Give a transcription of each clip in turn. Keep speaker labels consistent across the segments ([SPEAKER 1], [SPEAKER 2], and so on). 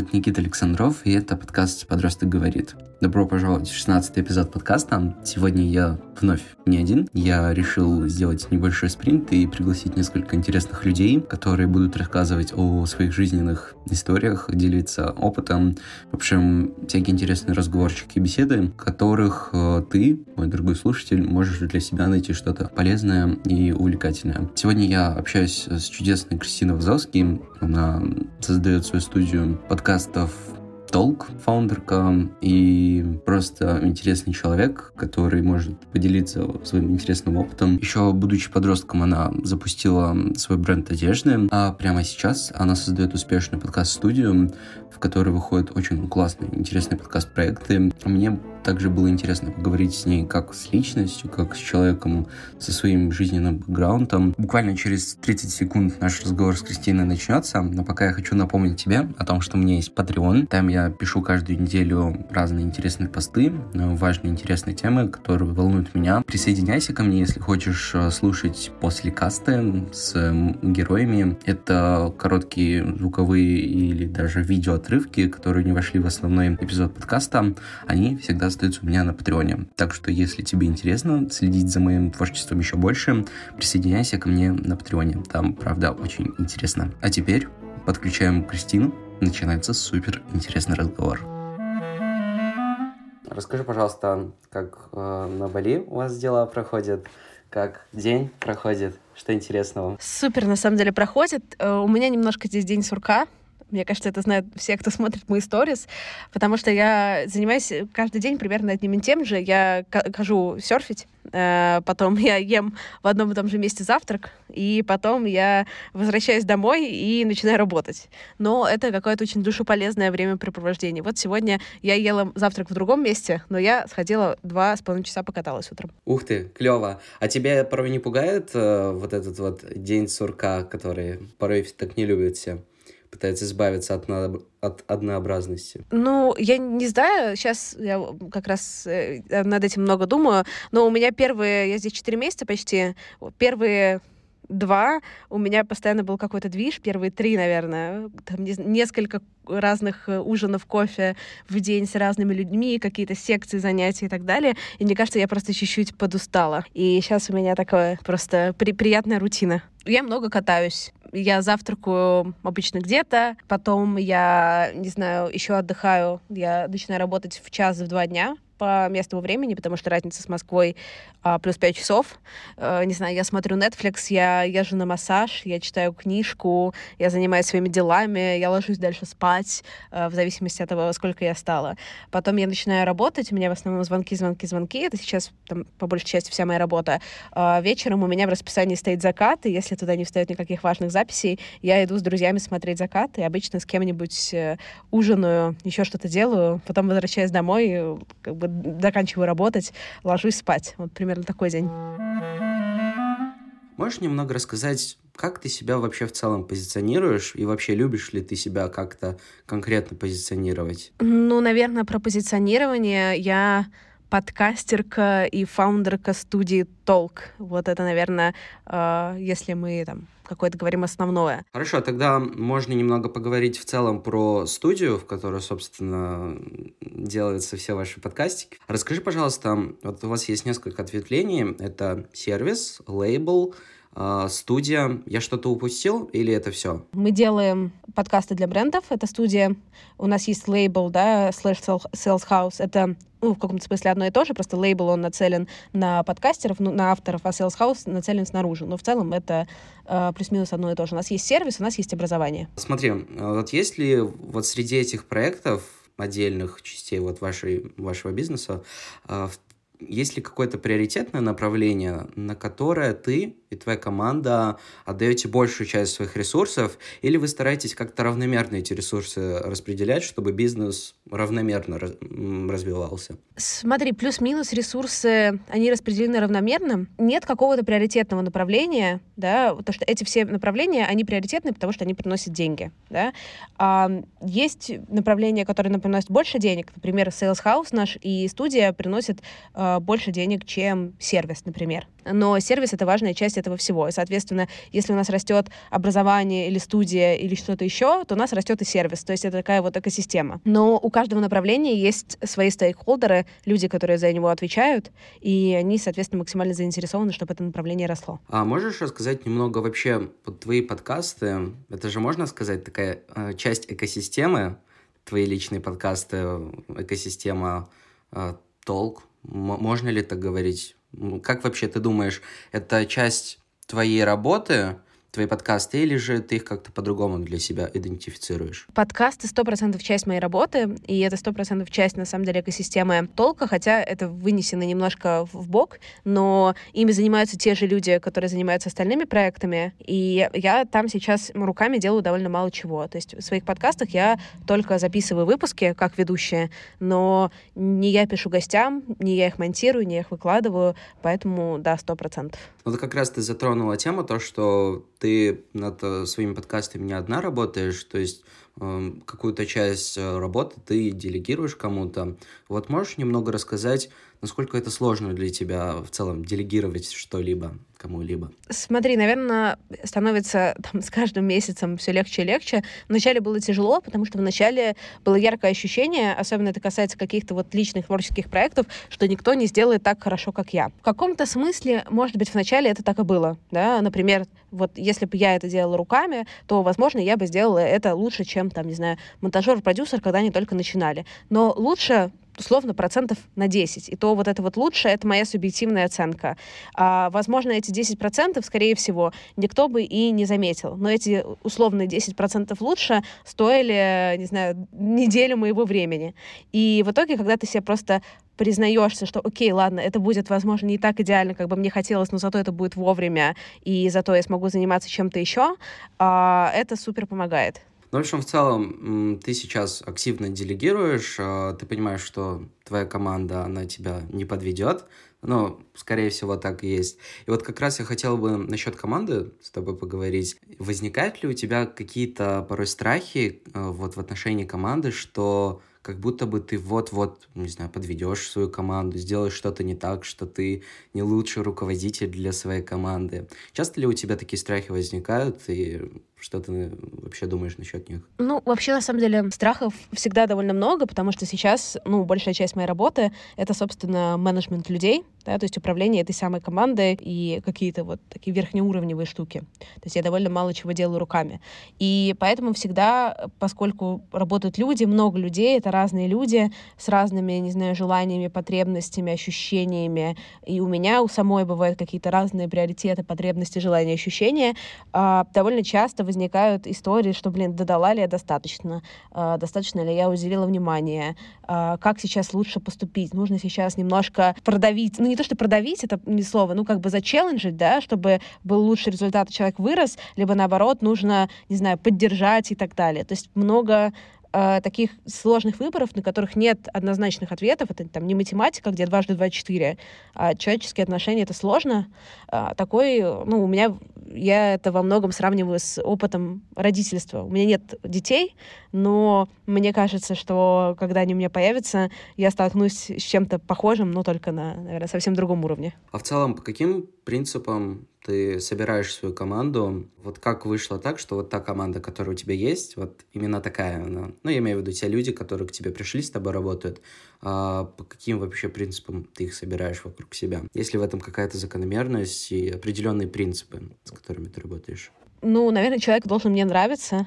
[SPEAKER 1] Зовут Никита Александров, и это подкаст «Подросток говорит». Добро пожаловать в 16 эпизод подкаста. Сегодня я вновь не один. Я решил сделать небольшой спринт и пригласить несколько интересных людей, которые будут рассказывать о своих жизненных историях, делиться опытом. В общем, всякие интересные разговорчики и беседы, которых э, ты, мой дорогой слушатель, можешь для себя найти что-то полезное и увлекательное. Сегодня я общаюсь с чудесной Кристиной Вазовски. Она создает свою студию podcastów Толк, фаундерка, и просто интересный человек, который может поделиться своим интересным опытом. Еще будучи подростком, она запустила свой бренд одежды, а прямо сейчас она создает успешную подкаст-студию, в которой выходят очень классные, интересные подкаст-проекты. Мне также было интересно поговорить с ней как с личностью, как с человеком со своим жизненным бэкграундом. Буквально через 30 секунд наш разговор с Кристиной начнется, но пока я хочу напомнить тебе о том, что у меня есть Patreon. Там я пишу каждую неделю разные интересные посты, важные интересные темы, которые волнуют меня. Присоединяйся ко мне, если хочешь э, слушать после касты с героями. Это короткие звуковые или даже видео отрывки, которые не вошли в основной эпизод подкаста. Они всегда остаются у меня на Патреоне. Так что, если тебе интересно следить за моим творчеством еще больше, присоединяйся ко мне на Патреоне. Там, правда, очень интересно. А теперь подключаем Кристину. Начинается супер интересный разговор. Расскажи, пожалуйста, как э, на Бали у вас дела проходят, как день проходит, что интересного?
[SPEAKER 2] Супер, на самом деле, проходит. Э, у меня немножко здесь день сурка, мне кажется, это знают все, кто смотрит мои сторис, потому что я занимаюсь каждый день примерно одним и тем же. Я хожу серфить, э, потом я ем в одном и том же месте завтрак, и потом я возвращаюсь домой и начинаю работать. Но это какое-то очень душеполезное времяпрепровождение. Вот сегодня я ела завтрак в другом месте, но я сходила два с половиной часа покаталась утром.
[SPEAKER 1] Ух ты, клево. А тебя порой не пугает э, вот этот вот день сурка, который порой так не любят все? Пытается избавиться от, от однообразности?
[SPEAKER 2] Ну, я не знаю, сейчас я как раз э, над этим много думаю, но у меня первые, я здесь 4 месяца почти, первые два, у меня постоянно был какой-то движ, первые три, наверное, там несколько разных э, ужинов, кофе в день с разными людьми, какие-то секции, занятия и так далее. И мне кажется, я просто чуть-чуть подустала. И сейчас у меня такая просто при приятная рутина. Я много катаюсь. Я завтракаю обычно где-то, потом я, не знаю, еще отдыхаю. Я начинаю работать в час, в два дня, по местному времени, потому что разница с Москвой а, плюс 5 часов. А, не знаю, я смотрю Netflix, я езжу на массаж, я читаю книжку, я занимаюсь своими делами, я ложусь дальше спать, а, в зависимости от того, сколько я стала. Потом я начинаю работать, у меня в основном звонки, звонки, звонки. Это сейчас, там, по большей части, вся моя работа. А, вечером у меня в расписании стоит закат, и если туда не встает никаких важных записей, я иду с друзьями смотреть закат, и обычно с кем-нибудь ужинаю, еще что-то делаю, потом возвращаюсь домой, как бы заканчиваю работать, ложусь спать. Вот примерно такой день.
[SPEAKER 1] Можешь немного рассказать, как ты себя вообще в целом позиционируешь и вообще любишь ли ты себя как-то конкретно позиционировать?
[SPEAKER 2] Ну, наверное, про позиционирование я подкастерка и фаундерка студии Толк. Вот это, наверное, э, если мы там какое-то говорим основное.
[SPEAKER 1] Хорошо, тогда можно немного поговорить в целом про студию, в которой, собственно, делаются все ваши подкастики. Расскажи, пожалуйста, вот у вас есть несколько ответвлений. Это сервис, лейбл, студия. Я что-то упустил или это все?
[SPEAKER 2] Мы делаем подкасты для брендов. Это студия. У нас есть лейбл, да, slash sales house. Это ну, в каком-то смысле одно и то же, просто лейбл, он нацелен на подкастеров, ну, на авторов, а Sales House нацелен снаружи. Но в целом это э, плюс-минус одно и то же. У нас есть сервис, у нас есть образование.
[SPEAKER 1] Смотри, а вот есть ли вот среди этих проектов отдельных частей вот вашей, вашего бизнеса, э, есть ли какое-то приоритетное направление, на которое ты и твоя команда отдаете большую часть своих ресурсов, или вы стараетесь как-то равномерно эти ресурсы распределять, чтобы бизнес равномерно развивался?
[SPEAKER 2] Смотри, плюс-минус ресурсы, они распределены равномерно. Нет какого-то приоритетного направления, да, то что эти все направления, они приоритетны, потому что они приносят деньги, да. А есть направления, которые приносят больше денег, например, Sales House наш и студия приносят а, больше денег, чем сервис, например. Но сервис — это важная часть этого всего. И, соответственно, если у нас растет образование или студия или что-то еще, то у нас растет и сервис. То есть это такая вот экосистема. Но у каждого направления есть свои стейкхолдеры, люди, которые за него отвечают, и они, соответственно, максимально заинтересованы, чтобы это направление росло.
[SPEAKER 1] А можешь рассказать немного вообще под твои подкасты? Это же, можно сказать, такая э, часть экосистемы, твои личные подкасты, экосистема э, толк. Можно ли так говорить? Как вообще ты думаешь, это часть твоей работы, твои подкасты, или же ты их как-то по-другому для себя идентифицируешь?
[SPEAKER 2] Подкасты сто процентов часть моей работы, и это сто процентов часть, на самом деле, экосистемы толка, хотя это вынесено немножко в бок, но ими занимаются те же люди, которые занимаются остальными проектами, и я там сейчас руками делаю довольно мало чего. То есть в своих подкастах я только записываю выпуски как ведущая, но не я пишу гостям, не я их монтирую, не я их выкладываю, поэтому да, сто процентов.
[SPEAKER 1] Вот как раз ты затронула тему, то, что ты над э, своими подкастами не одна работаешь, то есть э, какую-то часть э, работы ты делегируешь кому-то. Вот можешь немного рассказать, насколько это сложно для тебя в целом делегировать что-либо? кому-либо?
[SPEAKER 2] Смотри, наверное, становится там, с каждым месяцем все легче и легче. Вначале было тяжело, потому что вначале было яркое ощущение, особенно это касается каких-то вот личных творческих проектов, что никто не сделает так хорошо, как я. В каком-то смысле, может быть, вначале это так и было. Да? Например, вот если бы я это делала руками, то, возможно, я бы сделала это лучше, чем, там, не знаю, монтажер-продюсер, когда они только начинали. Но лучше условно процентов на 10. И то вот это вот лучше, это моя субъективная оценка. А, возможно, эти 10 процентов, скорее всего, никто бы и не заметил. Но эти условные 10 процентов лучше стоили, не знаю, неделю моего времени. И в итоге, когда ты себе просто признаешься, что окей, ладно, это будет, возможно, не так идеально, как бы мне хотелось, но зато это будет вовремя, и зато я смогу заниматься чем-то еще, а, это супер помогает.
[SPEAKER 1] Ну, в общем, в целом, ты сейчас активно делегируешь, а, ты понимаешь, что твоя команда, она тебя не подведет, но, скорее всего, так и есть. И вот как раз я хотел бы насчет команды с тобой поговорить. Возникают ли у тебя какие-то порой страхи а, вот в отношении команды, что как будто бы ты вот-вот, не знаю, подведешь свою команду, сделаешь что-то не так, что ты не лучший руководитель для своей команды. Часто ли у тебя такие страхи возникают, и что ты вообще думаешь насчет них?
[SPEAKER 2] Ну, вообще, на самом деле, страхов всегда довольно много, потому что сейчас, ну, большая часть моей работы — это, собственно, менеджмент людей, да, то есть управление этой самой командой и какие-то вот такие верхнеуровневые штуки. То есть я довольно мало чего делаю руками. И поэтому всегда, поскольку работают люди, много людей, это разные люди с разными, не знаю, желаниями, потребностями, ощущениями, и у меня у самой бывают какие-то разные приоритеты, потребности, желания, ощущения, а, довольно часто возникают истории, что, блин, додала ли я достаточно, а, достаточно ли я уделила внимание, а, как сейчас лучше поступить, нужно сейчас немножко продавить, ну не то, что продавить, это не слово, ну как бы зачелленджить, да, чтобы был лучший результат, человек вырос, либо наоборот нужно, не знаю, поддержать и так далее. То есть много э, таких сложных выборов, на которых нет однозначных ответов. Это там не математика, где дважды два четыре, а человеческие отношения — это сложно. А, такой, ну, у меня, я это во многом сравниваю с опытом родительства. У меня нет детей, но мне кажется, что когда они у меня появятся, я столкнусь с чем-то похожим, но только на, наверное, совсем другом уровне.
[SPEAKER 1] А в целом, по каким принципам ты собираешь свою команду? Вот как вышло так, что вот та команда, которая у тебя есть, вот именно такая она, ну, я имею в виду те люди, которые к тебе пришли, с тобой работают, по каким вообще принципам ты их собираешь вокруг себя? Есть ли в этом какая-то закономерность и определенные принципы, с которыми ты работаешь?
[SPEAKER 2] Ну, наверное, человек должен мне нравиться,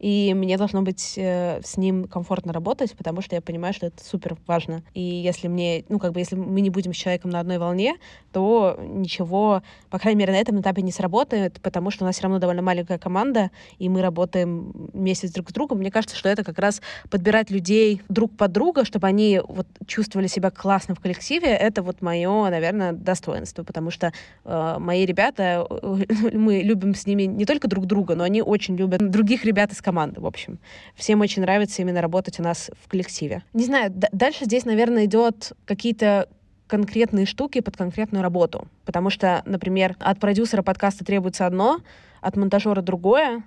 [SPEAKER 2] и мне должно быть э, с ним комфортно работать, потому что я понимаю, что это супер важно. И если мне, ну, как бы, если мы не будем с человеком на одной волне, то ничего, по крайней мере, на этом этапе не сработает, потому что у нас все равно довольно маленькая команда, и мы работаем месяц друг с другом. Мне кажется, что это как раз подбирать людей друг под друга, чтобы они вот чувствовали себя классно в коллективе, это вот мое, наверное, достоинство, потому что э, мои ребята, мы любим с ними не только друг друга, но они очень любят других ребят из команды команда, в общем. Всем очень нравится именно работать у нас в коллективе. Не знаю, дальше здесь, наверное, идет какие-то конкретные штуки под конкретную работу. Потому что, например, от продюсера подкаста требуется одно, от монтажера другое.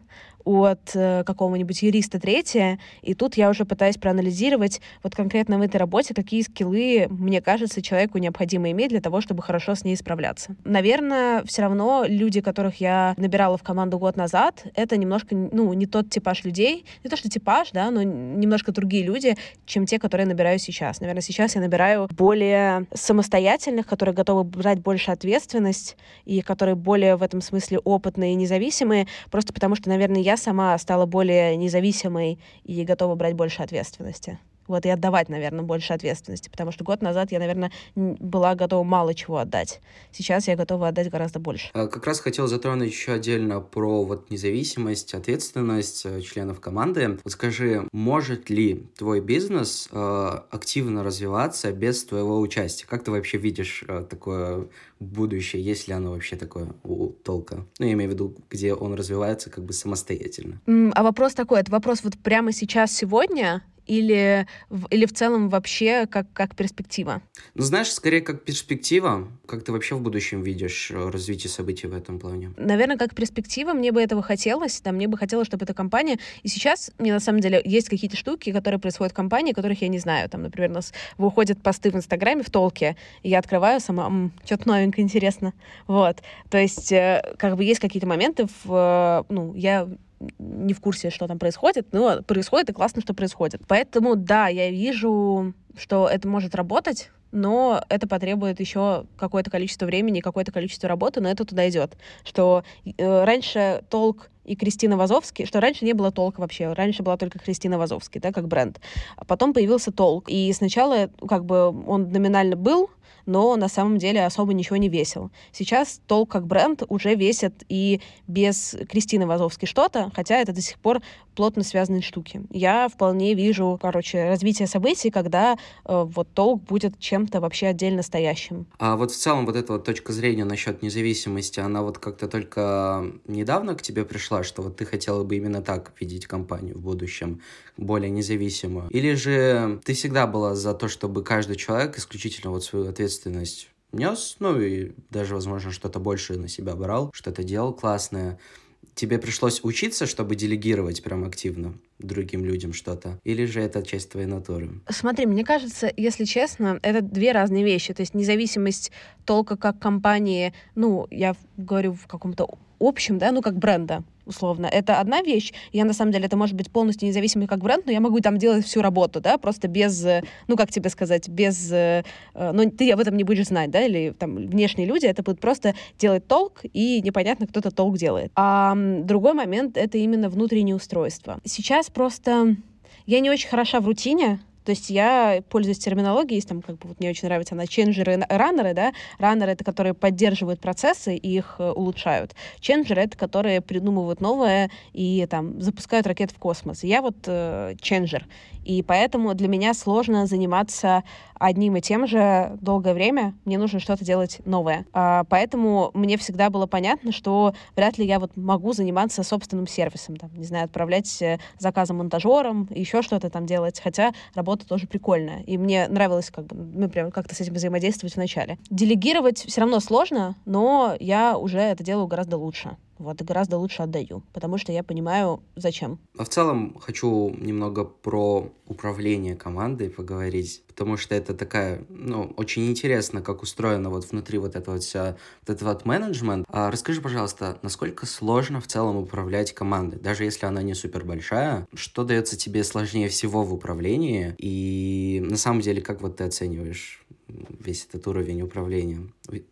[SPEAKER 2] От э, какого-нибудь юриста третье, и тут я уже пытаюсь проанализировать вот конкретно в этой работе, какие скиллы, мне кажется, человеку необходимо иметь для того, чтобы хорошо с ней справляться. Наверное, все равно люди, которых я набирала в команду год назад, это немножко, ну, не тот типаж людей, не то что типаж, да, но немножко другие люди, чем те, которые набираю сейчас. Наверное, сейчас я набираю более самостоятельных, которые готовы брать больше ответственность и которые более в этом смысле опытные и независимые, просто потому что, наверное, я сама стала более независимой и готова брать больше ответственности вот и отдавать, наверное, больше ответственности, потому что год назад я, наверное, была готова мало чего отдать. Сейчас я готова отдать гораздо больше.
[SPEAKER 1] А, как раз хотел затронуть еще отдельно про вот независимость, ответственность э, членов команды. Вот скажи, может ли твой бизнес э, активно развиваться без твоего участия? Как ты вообще видишь э, такое будущее, есть ли оно вообще такое у толка? Ну, я имею в виду, где он развивается как бы самостоятельно.
[SPEAKER 2] А вопрос такой, это вопрос вот прямо сейчас, сегодня, или, или в целом вообще как, как перспектива?
[SPEAKER 1] Ну, знаешь, скорее как перспектива. Как ты вообще в будущем видишь э, развитие событий в этом плане?
[SPEAKER 2] Наверное, как перспектива мне бы этого хотелось. Да, мне бы хотелось, чтобы эта компания... И сейчас мне на самом деле есть какие-то штуки, которые происходят в компании, которых я не знаю. Там, например, у нас выходят посты в Инстаграме в толке, и я открываю сама, что-то новенькое, интересно. Вот. То есть, э, как бы есть какие-то моменты, в, э, ну, я не в курсе, что там происходит, но происходит, и классно, что происходит. Поэтому, да, я вижу, что это может работать, но это потребует еще какое-то количество времени, какое-то количество работы, но это туда идет. Что э, раньше толк и Кристина Вазовский, что раньше не было толка вообще, раньше была только Кристина Вазовский, да, как бренд. А потом появился толк, и сначала как бы он номинально был, но на самом деле особо ничего не весил. Сейчас толк как бренд уже весит и без Кристины Вазовски что-то, хотя это до сих пор плотно связанные штуки. Я вполне вижу, короче, развитие событий, когда э, вот толк будет чем-то вообще отдельно стоящим.
[SPEAKER 1] А вот в целом вот эта вот точка зрения насчет независимости, она вот как-то только недавно к тебе пришла, что вот ты хотела бы именно так видеть компанию в будущем, более независимую? Или же ты всегда была за то, чтобы каждый человек исключительно вот свою ответственность нес, ну и даже, возможно, что-то больше на себя брал, что-то делал классное. Тебе пришлось учиться, чтобы делегировать прям активно другим людям что-то? Или же это часть твоей натуры?
[SPEAKER 2] Смотри, мне кажется, если честно, это две разные вещи. То есть независимость толка как компании, ну, я говорю в каком-то общем, да, ну, как бренда, условно. Это одна вещь. Я, на самом деле, это может быть полностью независимый как бренд, но я могу там делать всю работу, да, просто без, ну, как тебе сказать, без... Э, ну, ты об этом не будешь знать, да, или там внешние люди, это будет просто делать толк, и непонятно, кто-то толк делает. А другой момент — это именно внутреннее устройство. Сейчас просто... Я не очень хороша в рутине, то есть я пользуюсь терминологией, есть там, как бы, вот мне очень нравится она, ченджеры раннеры, да, раннеры — это которые поддерживают процессы и их э, улучшают. Ченджеры — это которые придумывают новое и там запускают ракеты в космос. Я вот э, ченджер, и поэтому для меня сложно заниматься одним и тем же долгое время. Мне нужно что-то делать новое. А, поэтому мне всегда было понятно, что вряд ли я вот могу заниматься собственным сервисом, там, не знаю, отправлять э, заказы монтажерам, еще что-то там делать, хотя работа тоже прикольная. И мне нравилось как бы, ну, прям как-то с этим взаимодействовать вначале. Делегировать все равно сложно, но я уже это делаю гораздо лучше. Вот, гораздо лучше отдаю, потому что я понимаю, зачем.
[SPEAKER 1] А в целом хочу немного про управление командой поговорить, потому что это такая, ну, очень интересно, как устроено вот внутри вот этого вот вся, вот этот вот менеджмент. А расскажи, пожалуйста, насколько сложно в целом управлять командой, даже если она не супер большая, что дается тебе сложнее всего в управлении, и на самом деле, как вот ты оцениваешь весь этот уровень управления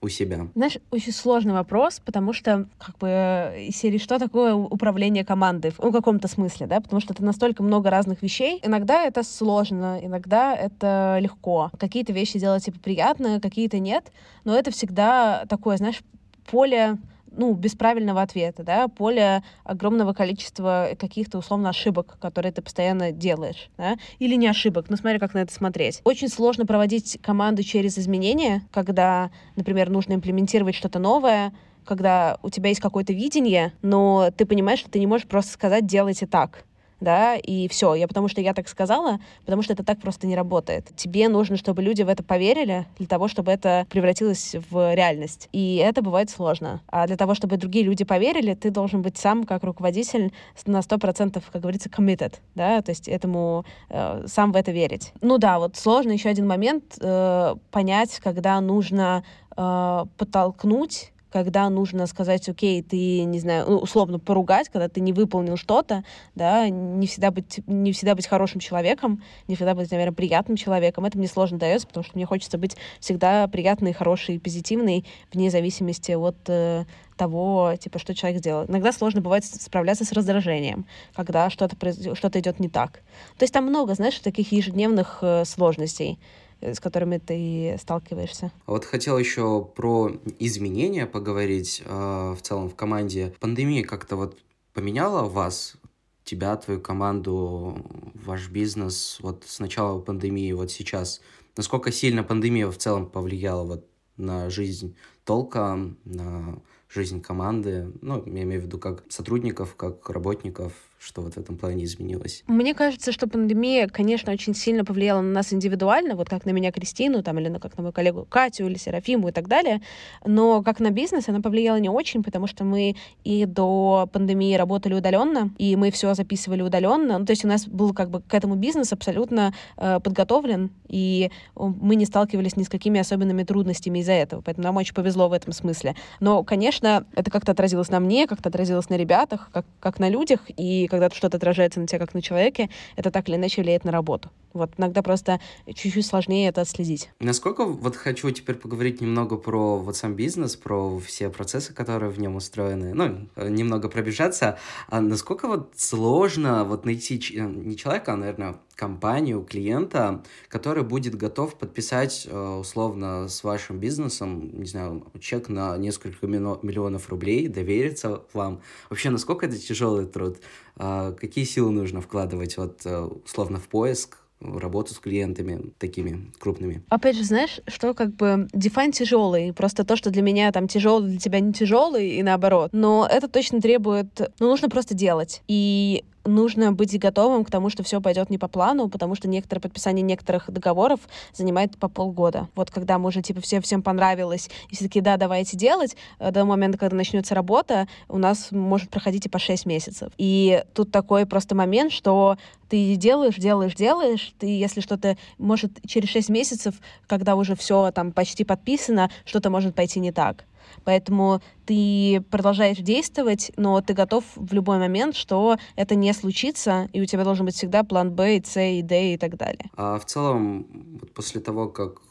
[SPEAKER 1] у себя?
[SPEAKER 2] Знаешь, очень сложный вопрос, потому что, как бы, из серии, что такое управление командой? В каком-то смысле, да? Потому что это настолько много разных вещей. Иногда это сложно, иногда это легко. Какие-то вещи делать, типа, приятно, какие-то нет. Но это всегда такое, знаешь, поле ну, без правильного ответа, да, поле огромного количества каких-то условно ошибок, которые ты постоянно делаешь, да, или не ошибок, ну, смотри, как на это смотреть. Очень сложно проводить команду через изменения, когда, например, нужно имплементировать что-то новое, когда у тебя есть какое-то видение, но ты понимаешь, что ты не можешь просто сказать «делайте так», да, и все. Я потому что я так сказала, потому что это так просто не работает. Тебе нужно, чтобы люди в это поверили, для того, чтобы это превратилось в реальность. И это бывает сложно. А для того, чтобы другие люди поверили, ты должен быть сам, как руководитель, на 100%, как говорится, committed, да, то есть этому э, сам в это верить. Ну да, вот сложно еще один момент э, понять, когда нужно э, подтолкнуть когда нужно сказать, окей, ты, не знаю, ну, условно поругать, когда ты не выполнил что-то, да, не всегда быть, не всегда быть хорошим человеком, не всегда быть, наверное, приятным человеком. Это мне сложно дается, потому что мне хочется быть всегда приятной, хорошей, позитивной, вне зависимости от э, того, типа, что человек сделал. Иногда сложно бывает справляться с раздражением, когда что-то что идет не так. То есть там много, знаешь, таких ежедневных э, сложностей с которыми ты сталкиваешься.
[SPEAKER 1] Вот хотел еще про изменения поговорить э, в целом в команде. Пандемия как-то вот поменяла вас, тебя, твою команду, ваш бизнес вот с начала пандемии, вот сейчас? Насколько сильно пандемия в целом повлияла вот на жизнь толка, на жизнь команды, ну, я имею в виду как сотрудников, как работников, что вот в этом плане изменилось?
[SPEAKER 2] Мне кажется, что пандемия, конечно, очень сильно повлияла на нас индивидуально, вот как на меня Кристину, там, или на, как на мою коллегу Катю или Серафиму и так далее, но как на бизнес она повлияла не очень, потому что мы и до пандемии работали удаленно, и мы все записывали удаленно, ну, то есть у нас был как бы к этому бизнес абсолютно э, подготовлен, и мы не сталкивались ни с какими особенными трудностями из-за этого, поэтому нам очень повезло в этом смысле. Но, конечно, это как-то отразилось на мне, как-то отразилось на ребятах, как, как на людях, и когда что-то отражается на тебя как на человеке, это так или иначе влияет на работу. Вот иногда просто чуть-чуть сложнее это отследить.
[SPEAKER 1] Насколько вот хочу теперь поговорить немного про вот сам бизнес, про все процессы, которые в нем устроены, ну, немного пробежаться. А насколько вот сложно вот найти не человека, а, наверное, компанию, клиента, который будет готов подписать э, условно с вашим бизнесом, не знаю, чек на несколько миллионов рублей, довериться вам. Вообще, насколько это тяжелый труд? А какие силы нужно вкладывать вот э, условно в поиск, работу с клиентами такими крупными.
[SPEAKER 2] Опять же, знаешь, что как бы дефайн тяжелый, просто то, что для меня там тяжелый, для тебя не тяжелый, и наоборот. Но это точно требует, ну, нужно просто делать. И нужно быть готовым к тому, что все пойдет не по плану, потому что некоторое подписание некоторых договоров занимает по полгода. Вот когда мы уже типа все всем понравилось, и все таки да, давайте делать, э, до момента, когда начнется работа, у нас может проходить и по 6 месяцев. И тут такой просто момент, что ты делаешь, делаешь, делаешь, ты, если что-то может через 6 месяцев, когда уже все там почти подписано, что-то может пойти не так. Поэтому ты продолжаешь действовать, но ты готов в любой момент, что это не случится, и у тебя должен быть всегда план Б, и С, и Д, и так далее.
[SPEAKER 1] А в целом, после того, как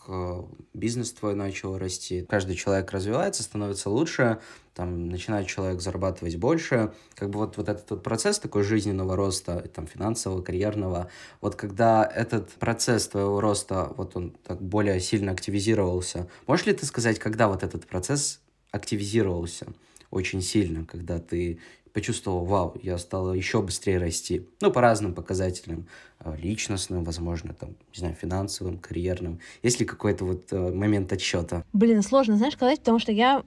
[SPEAKER 1] бизнес твой начал расти, каждый человек развивается, становится лучше, там, начинает человек зарабатывать больше, как бы вот, вот этот вот процесс такой жизненного роста, там, финансового, карьерного, вот когда этот процесс твоего роста, вот он так более сильно активизировался, можешь ли ты сказать, когда вот этот процесс активизировался очень сильно, когда ты почувствовал, вау, я стал еще быстрее расти. Ну, по разным показателям. Э, личностным, возможно, там, не знаю, финансовым, карьерным. Есть ли какой-то вот э, момент отсчета?
[SPEAKER 2] Блин, сложно, знаешь, сказать, потому что я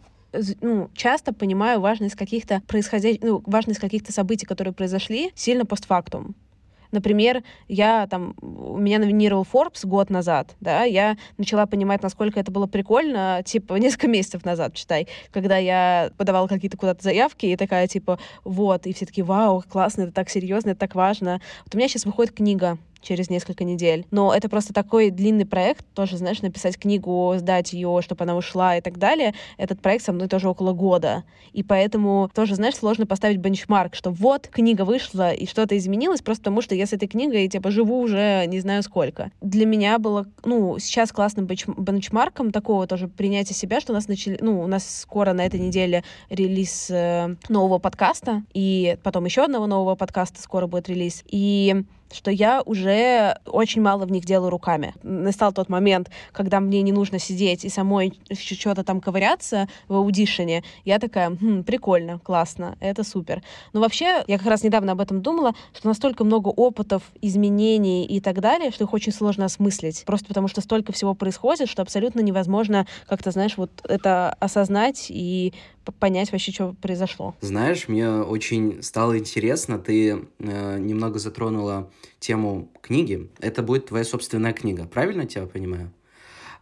[SPEAKER 2] ну, часто понимаю важность каких-то происходящих, ну, важность каких-то событий, которые произошли, сильно постфактум. Например, я там, меня номинировал Forbes год назад, да, я начала понимать, насколько это было прикольно, типа, несколько месяцев назад, читай, когда я подавала какие-то куда-то заявки, и такая, типа, вот, и все таки вау, классно, это так серьезно, это так важно. Вот у меня сейчас выходит книга через несколько недель. Но это просто такой длинный проект, тоже, знаешь, написать книгу, сдать ее, чтобы она ушла и так далее. Этот проект со мной тоже около года. И поэтому тоже, знаешь, сложно поставить бенчмарк, что вот, книга вышла, и что-то изменилось, просто потому что я с этой книгой, типа, живу уже не знаю сколько. Для меня было, ну, сейчас классным бенчмарком такого тоже принятия себя, что у нас начали, ну, у нас скоро на этой неделе релиз э, нового подкаста, и потом еще одного нового подкаста скоро будет релиз. И что я уже очень мало в них делаю руками. Настал тот момент, когда мне не нужно сидеть и самой что-то там ковыряться в аудишене. Я такая, хм, прикольно, классно, это супер. Но вообще, я как раз недавно об этом думала, что настолько много опытов, изменений и так далее, что их очень сложно осмыслить. Просто потому что столько всего происходит, что абсолютно невозможно как-то, знаешь, вот это осознать и понять вообще, что произошло.
[SPEAKER 1] Знаешь, мне очень стало интересно, ты э, немного затронула тему книги. Это будет твоя собственная книга, правильно тебя понимаю?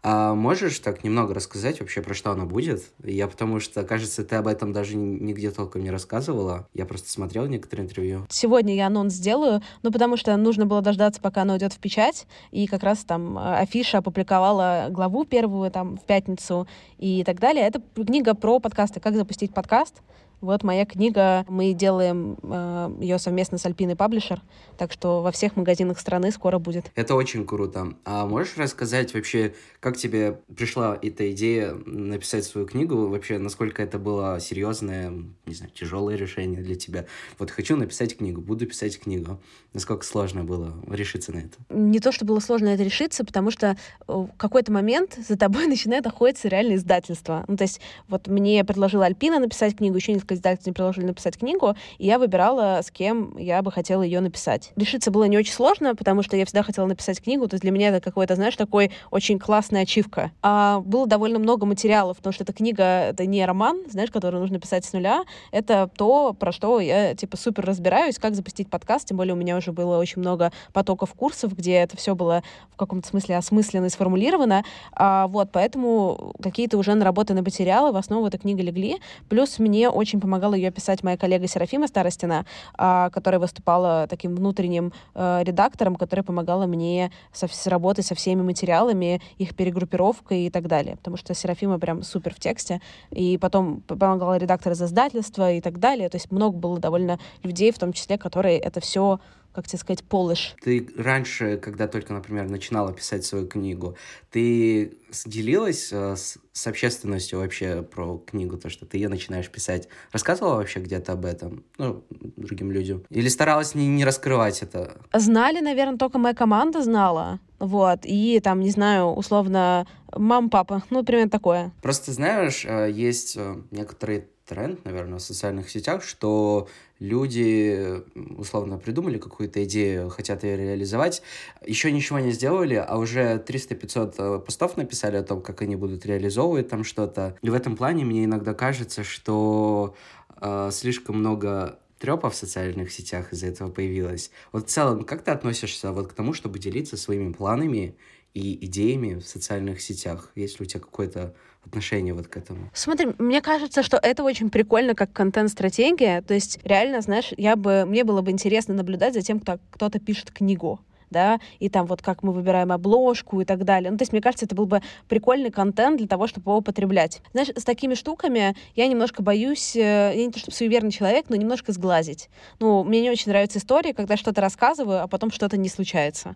[SPEAKER 1] А можешь так немного рассказать вообще, про что она будет? Я потому что, кажется, ты об этом даже нигде толком не рассказывала. Я просто смотрел некоторые интервью.
[SPEAKER 2] Сегодня я анонс сделаю, ну, потому что нужно было дождаться, пока она уйдет в печать, и как раз там э, афиша опубликовала главу первую там в пятницу и так далее. Это книга про подкасты, как запустить подкаст. Вот моя книга, мы делаем э, ее совместно с Альпиной Паблишер, так что во всех магазинах страны скоро будет.
[SPEAKER 1] Это очень круто. А можешь рассказать вообще, как тебе пришла эта идея написать свою книгу? Вообще, насколько это было серьезное, не знаю, тяжелое решение для тебя? Вот хочу написать книгу, буду писать книгу. Насколько сложно было решиться на это?
[SPEAKER 2] Не то, что было сложно это решиться, потому что э, в какой-то момент за тобой начинает охотиться реально издательство. Ну, то есть вот мне предложила Альпина написать книгу, еще несколько издательств предложили написать книгу, и я выбирала, с кем я бы хотела ее написать. Решиться было не очень сложно, потому что я всегда хотела написать книгу, то есть для меня это какой-то, знаешь, такой очень классная ачивка. А было довольно много материалов, потому что эта книга, это не роман, знаешь, который нужно писать с нуля, это то, про что я, типа, супер разбираюсь, как запустить подкаст, тем более у меня уже было очень много потоков курсов, где это все было в каком-то смысле осмысленно и сформулировано. А, вот, поэтому какие-то уже наработанные материалы в основу этой книги легли. Плюс мне очень помогала ее писать моя коллега Серафима Старостина, а, которая выступала таким внутренним а, редактором, которая помогала мне со, с работой со всеми материалами, их перегруппировкой и так далее. Потому что Серафима прям супер в тексте. И потом помогала редактор из издательства и так далее. То есть много было довольно людей, в том числе, которые это все как тебе сказать, полыш.
[SPEAKER 1] Ты раньше, когда только, например, начинала писать свою книгу, ты делилась э, с, с общественностью вообще про книгу, то, что ты ее начинаешь писать? Рассказывала вообще где-то об этом, ну, другим людям? Или старалась не, не раскрывать это?
[SPEAKER 2] Знали, наверное, только моя команда знала. Вот, и там, не знаю, условно, мам, папа, ну, примерно такое.
[SPEAKER 1] Просто, знаешь, э, есть э, некоторые тренд, наверное, в социальных сетях, что люди условно придумали какую-то идею, хотят ее реализовать, еще ничего не сделали, а уже 300-500 э, постов написали о том, как они будут реализовывать там что-то. И в этом плане мне иногда кажется, что э, слишком много трепа в социальных сетях из-за этого появилось. Вот в целом, как ты относишься вот к тому, чтобы делиться своими планами и идеями в социальных сетях? Есть ли у тебя какое-то отношение вот к этому?
[SPEAKER 2] Смотри, мне кажется, что это очень прикольно как контент-стратегия. То есть, реально, знаешь, я бы, мне было бы интересно наблюдать за тем, кто кто-то пишет книгу да, и там вот как мы выбираем обложку и так далее. Ну, то есть, мне кажется, это был бы прикольный контент для того, чтобы его потреблять. Знаешь, с такими штуками я немножко боюсь, э, я не то чтобы суеверный человек, но немножко сглазить. Ну, мне не очень нравятся истории, когда что-то рассказываю, а потом что-то не случается.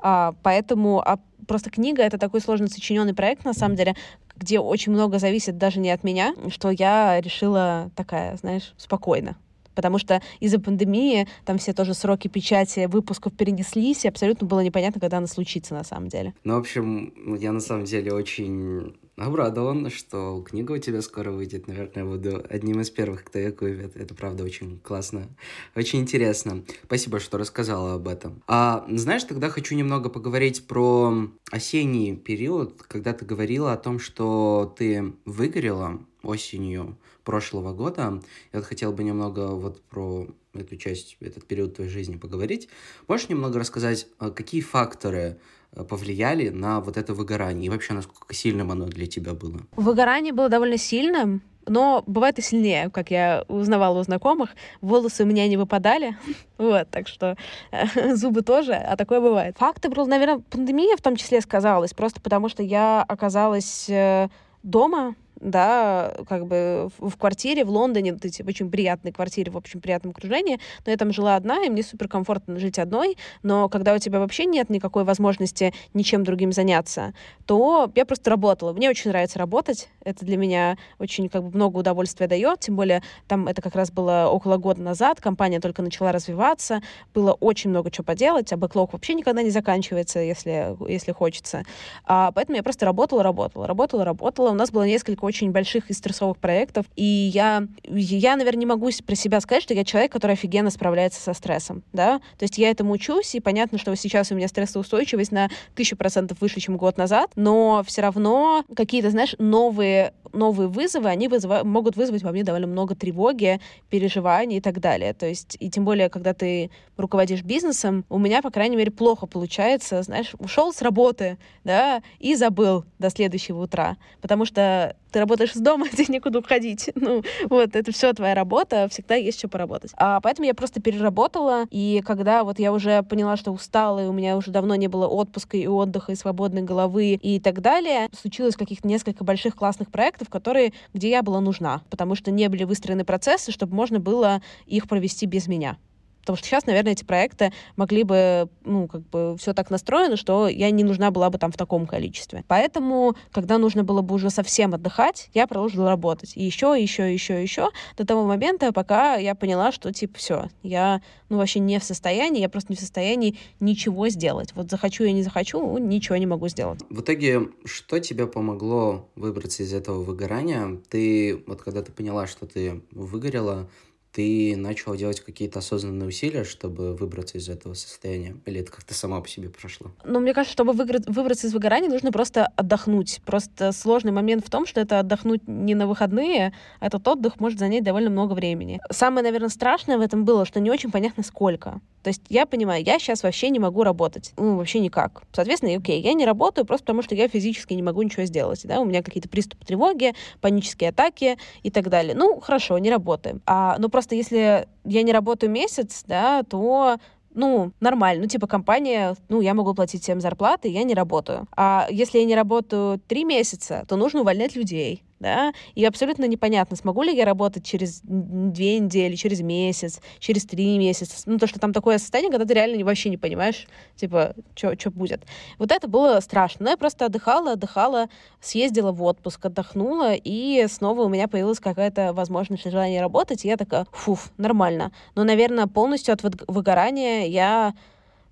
[SPEAKER 2] А, поэтому а просто книга — это такой сложно сочиненный проект, на самом деле, где очень много зависит даже не от меня, что я решила такая, знаешь, спокойно потому что из-за пандемии там все тоже сроки печати выпусков перенеслись, и абсолютно было непонятно, когда она случится на самом деле.
[SPEAKER 1] Ну, в общем, я на самом деле очень обрадован, что книга у тебя скоро выйдет. Наверное, буду одним из первых, кто ее купит. Это правда очень классно, очень интересно. Спасибо, что рассказала об этом. А знаешь, тогда хочу немного поговорить про осенний период, когда ты говорила о том, что ты выгорела осенью прошлого года. Я вот хотел бы немного вот про эту часть, этот период твоей жизни поговорить. Можешь немного рассказать, а, какие факторы а, повлияли на вот это выгорание и вообще насколько сильным оно для тебя было?
[SPEAKER 2] Выгорание было довольно сильным, но бывает и сильнее, как я узнавала у знакомых. Волосы у меня не выпадали, вот, так что зубы тоже, а такое бывает. Факты, наверное, пандемия в том числе сказалась, просто потому что я оказалась э, дома, да, как бы в квартире в Лондоне, вот эти очень приятной квартире, в общем приятном окружении, но я там жила одна, и мне супер комфортно жить одной, но когда у тебя вообще нет никакой возможности ничем другим заняться, то я просто работала. Мне очень нравится работать, это для меня очень как бы много удовольствия дает, тем более там это как раз было около года назад, компания только начала развиваться, было очень много чего поделать, а бэклог вообще никогда не заканчивается, если, если хочется. А, поэтому я просто работала, работала, работала, работала. У нас было несколько очень больших и стрессовых проектов. И я, я, наверное, не могу про себя сказать, что я человек, который офигенно справляется со стрессом, да. То есть я этому учусь, и понятно, что сейчас у меня стрессоустойчивость на тысячу процентов выше, чем год назад, но все равно какие-то, знаешь, новые новые вызовы, они вызывают, могут вызвать во мне довольно много тревоги, переживаний и так далее. То есть, и тем более, когда ты руководишь бизнесом, у меня, по крайней мере, плохо получается, знаешь, ушел с работы, да, и забыл до следующего утра, потому что ты работаешь с дома, тебе некуда уходить. Ну, вот, это все твоя работа, всегда есть что поработать. А поэтому я просто переработала, и когда вот я уже поняла, что устала, и у меня уже давно не было отпуска и отдыха, и свободной головы, и так далее, случилось каких-то несколько больших классных проектов, которые, где я была нужна, потому что не были выстроены процессы, чтобы можно было их провести без меня. Потому что сейчас, наверное, эти проекты могли бы, ну, как бы все так настроено, что я не нужна была бы там в таком количестве. Поэтому, когда нужно было бы уже совсем отдыхать, я продолжила работать. И еще, еще, еще, еще, до того момента, пока я поняла, что, типа, все, я, ну, вообще не в состоянии, я просто не в состоянии ничего сделать. Вот захочу я не захочу, ничего не могу сделать.
[SPEAKER 1] В итоге, что тебе помогло выбраться из этого выгорания? Ты, вот когда ты поняла, что ты выгорела, ты начала делать какие-то осознанные усилия, чтобы выбраться из этого состояния? Или это как-то сама по себе прошло?
[SPEAKER 2] Ну, мне кажется, чтобы выбраться из выгорания, нужно просто отдохнуть. Просто сложный момент в том, что это отдохнуть не на выходные, а этот отдых может занять довольно много времени. Самое, наверное, страшное в этом было, что не очень понятно, сколько. То есть я понимаю, я сейчас вообще не могу работать. Ну, вообще никак. Соответственно, окей, я не работаю просто потому, что я физически не могу ничего сделать. Да? У меня какие-то приступы тревоги, панические атаки и так далее. Ну, хорошо, не работаем. А, ну, просто если я не работаю месяц, да, то ну, нормально. Ну, типа, компания, ну, я могу платить всем зарплаты, я не работаю. А если я не работаю три месяца, то нужно увольнять людей да, и абсолютно непонятно, смогу ли я работать через две недели, через месяц, через три месяца, ну, то, что там такое состояние, когда ты реально вообще не понимаешь, типа, что будет. Вот это было страшно, но я просто отдыхала, отдыхала, съездила в отпуск, отдохнула, и снова у меня появилась какая-то возможность, желание работать, и я такая, фуф, нормально. Но, наверное, полностью от выгорания я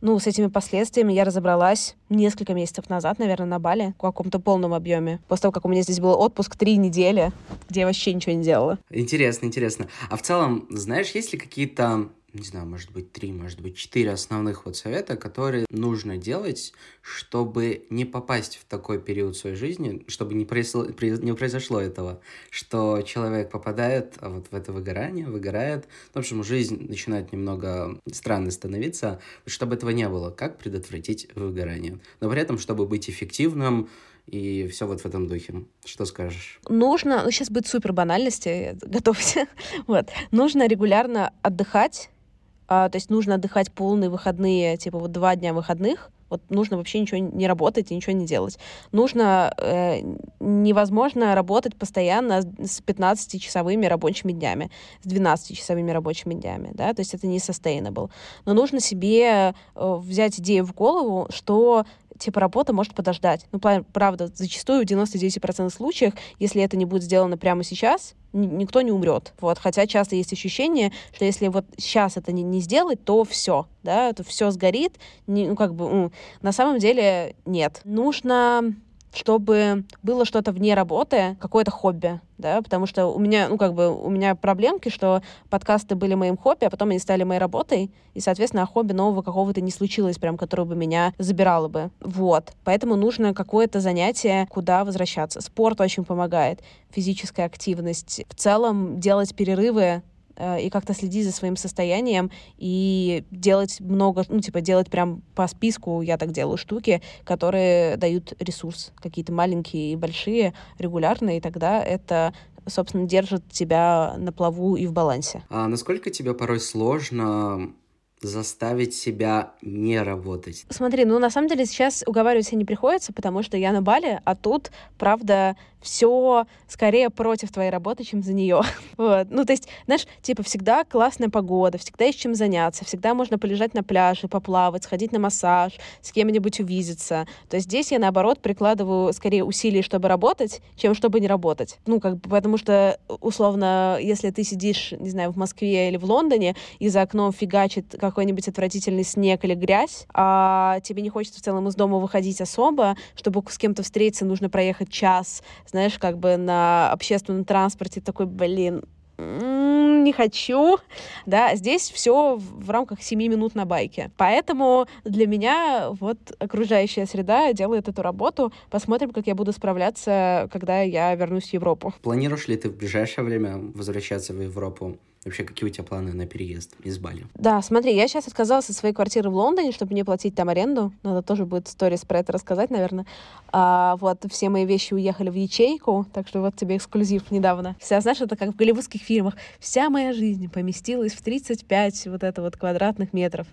[SPEAKER 2] ну, с этими последствиями я разобралась несколько месяцев назад, наверное, на Бали в каком-то полном объеме. После того, как у меня здесь был отпуск три недели, где я вообще ничего не делала.
[SPEAKER 1] Интересно, интересно. А в целом, знаешь, есть ли какие-то не знаю, может быть, три, может быть, четыре основных вот совета, которые нужно делать, чтобы не попасть в такой период своей жизни, чтобы не произошло, не произошло этого, что человек попадает вот в это выгорание, выгорает, в общем, жизнь начинает немного странной становиться, чтобы этого не было. Как предотвратить выгорание? Но при этом, чтобы быть эффективным, и все вот в этом духе. Что скажешь?
[SPEAKER 2] Нужно, ну сейчас будет супер банальности, готовься. вот. Нужно регулярно отдыхать, а, то есть нужно отдыхать полные выходные, типа вот два дня выходных, вот нужно вообще ничего не работать и ничего не делать. Нужно, э, невозможно работать постоянно с 15-часовыми рабочими днями, с 12-часовыми рабочими днями, да, то есть это не sustainable. Но нужно себе э, взять идею в голову, что типа работа может подождать. Ну, правда, зачастую в 99% случаев, если это не будет сделано прямо сейчас, никто не умрет. Вот. Хотя часто есть ощущение, что если вот сейчас это не, не сделать, то все, да, то все сгорит. Не, ну, как бы, на самом деле нет. Нужно чтобы было что-то вне работы, какое-то хобби, да, потому что у меня, ну, как бы, у меня проблемки, что подкасты были моим хобби, а потом они стали моей работой, и, соответственно, хобби нового какого-то не случилось, прям, которое бы меня забирало бы. Вот. Поэтому нужно какое-то занятие, куда возвращаться. Спорт очень помогает, физическая активность. В целом делать перерывы и как-то следить за своим состоянием и делать много, ну, типа, делать прям по списку, я так делаю, штуки, которые дают ресурс, какие-то маленькие и большие, регулярные, и тогда это собственно, держит тебя на плаву и в балансе.
[SPEAKER 1] А насколько тебе порой сложно заставить себя не работать?
[SPEAKER 2] Смотри, ну на самом деле сейчас уговаривать себя не приходится, потому что я на Бали, а тут, правда, все скорее против твоей работы, чем за нее. вот. Ну, то есть, знаешь, типа, всегда классная погода, всегда есть чем заняться, всегда можно полежать на пляже, поплавать, сходить на массаж, с кем-нибудь увидеться. То есть здесь я, наоборот, прикладываю скорее усилий, чтобы работать, чем чтобы не работать. Ну, как бы, потому что, условно, если ты сидишь, не знаю, в Москве или в Лондоне, и за окном фигачит какой-нибудь отвратительный снег или грязь, а тебе не хочется в целом из дома выходить особо, чтобы с кем-то встретиться, нужно проехать час, знаешь, как бы на общественном транспорте такой, блин, не хочу, да, здесь все в рамках 7 минут на байке. Поэтому для меня вот окружающая среда делает эту работу. Посмотрим, как я буду справляться, когда я вернусь в Европу.
[SPEAKER 1] Планируешь ли ты в ближайшее время возвращаться в Европу? Вообще, какие у тебя планы на переезд из Бали?
[SPEAKER 2] Да, смотри, я сейчас отказалась от своей квартиры в Лондоне, чтобы не платить там аренду. Надо тоже будет сторис про это рассказать, наверное. А, вот, все мои вещи уехали в ячейку, так что вот тебе эксклюзив недавно. Вся, знаешь, это как в голливудских фильмах. Вся моя жизнь поместилась в 35 вот это вот квадратных метров.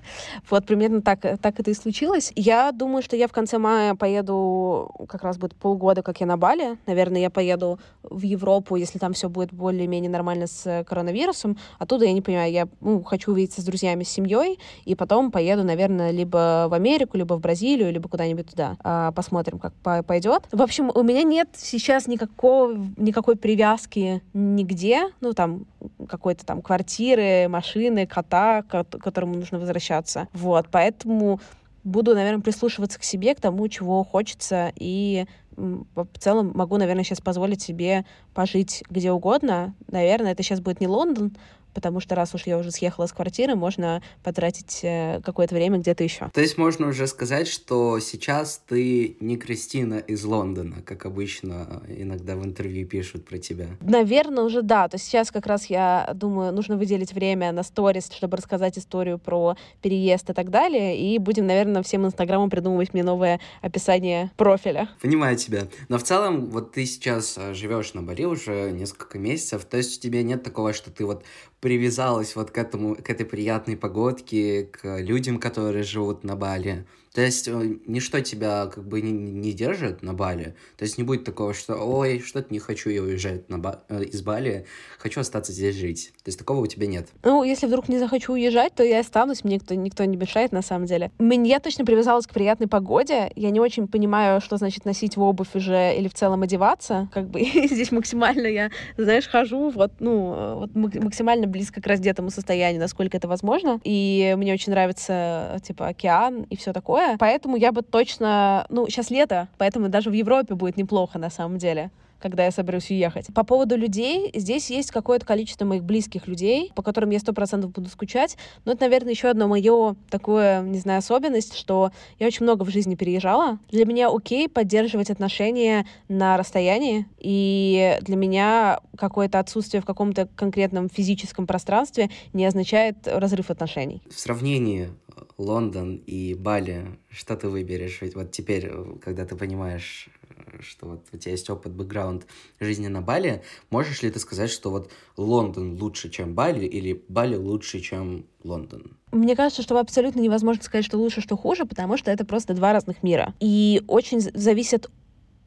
[SPEAKER 2] Вот, примерно так, так это и случилось. Я думаю, что я в конце мая поеду, как раз будет полгода, как я на Бали. Наверное, я поеду в Европу, если там все будет более-менее нормально с коронавирусом. Оттуда я не понимаю, я ну, хочу увидеться с друзьями, с семьей, и потом поеду, наверное, либо в Америку, либо в Бразилию, либо куда-нибудь туда. А, посмотрим, как пойдет. В общем, у меня нет сейчас никакого, никакой привязки нигде, ну, там, какой-то там квартиры, машины, кота, к которому нужно возвращаться. Вот, поэтому буду, наверное, прислушиваться к себе, к тому, чего хочется, и в целом могу, наверное, сейчас позволить себе пожить где угодно. Наверное, это сейчас будет не Лондон, потому что раз уж я уже съехала с квартиры, можно потратить э, какое-то время где-то еще.
[SPEAKER 1] То есть можно уже сказать, что сейчас ты не Кристина из Лондона, как обычно иногда в интервью пишут про тебя.
[SPEAKER 2] Наверное, уже да. То есть сейчас как раз я думаю, нужно выделить время на сторис, чтобы рассказать историю про переезд и так далее, и будем, наверное, всем инстаграмам придумывать мне новое описание профиля.
[SPEAKER 1] Понимаю тебя. Но в целом, вот ты сейчас э, живешь на Бали уже несколько месяцев, то есть у тебя нет такого, что ты вот привязалась вот к этому, к этой приятной погодке, к людям, которые живут на Бали. То есть э, ничто тебя как бы не, не держит на Бали. То есть не будет такого, что ой, что-то не хочу я уезжать на ба э, из Бали, хочу остаться здесь жить. То есть такого у тебя нет.
[SPEAKER 2] Ну, если вдруг не захочу уезжать, то я останусь, мне никто, никто не мешает на самом деле. Я точно привязалась к приятной погоде. Я не очень понимаю, что значит носить в обувь уже или в целом одеваться. Как бы здесь максимально я, знаешь, хожу вот, ну, вот максимально близко к раздетому состоянию, насколько это возможно. И мне очень нравится, типа, океан и все такое Поэтому я бы точно... Ну, сейчас лето, поэтому даже в Европе будет неплохо на самом деле когда я соберусь уехать. По поводу людей, здесь есть какое-то количество моих близких людей, по которым я сто процентов буду скучать. Но это, наверное, еще одно мое такое, не знаю, особенность, что я очень много в жизни переезжала. Для меня окей поддерживать отношения на расстоянии, и для меня какое-то отсутствие в каком-то конкретном физическом пространстве не означает разрыв отношений.
[SPEAKER 1] В сравнении Лондон и Бали, что ты выберешь? Ведь вот теперь, когда ты понимаешь, что вот у тебя есть опыт, бэкграунд жизни на Бали, можешь ли ты сказать, что вот Лондон лучше, чем Бали, или Бали лучше, чем Лондон?
[SPEAKER 2] Мне кажется, что абсолютно невозможно сказать, что лучше, что хуже, потому что это просто два разных мира. И очень зависит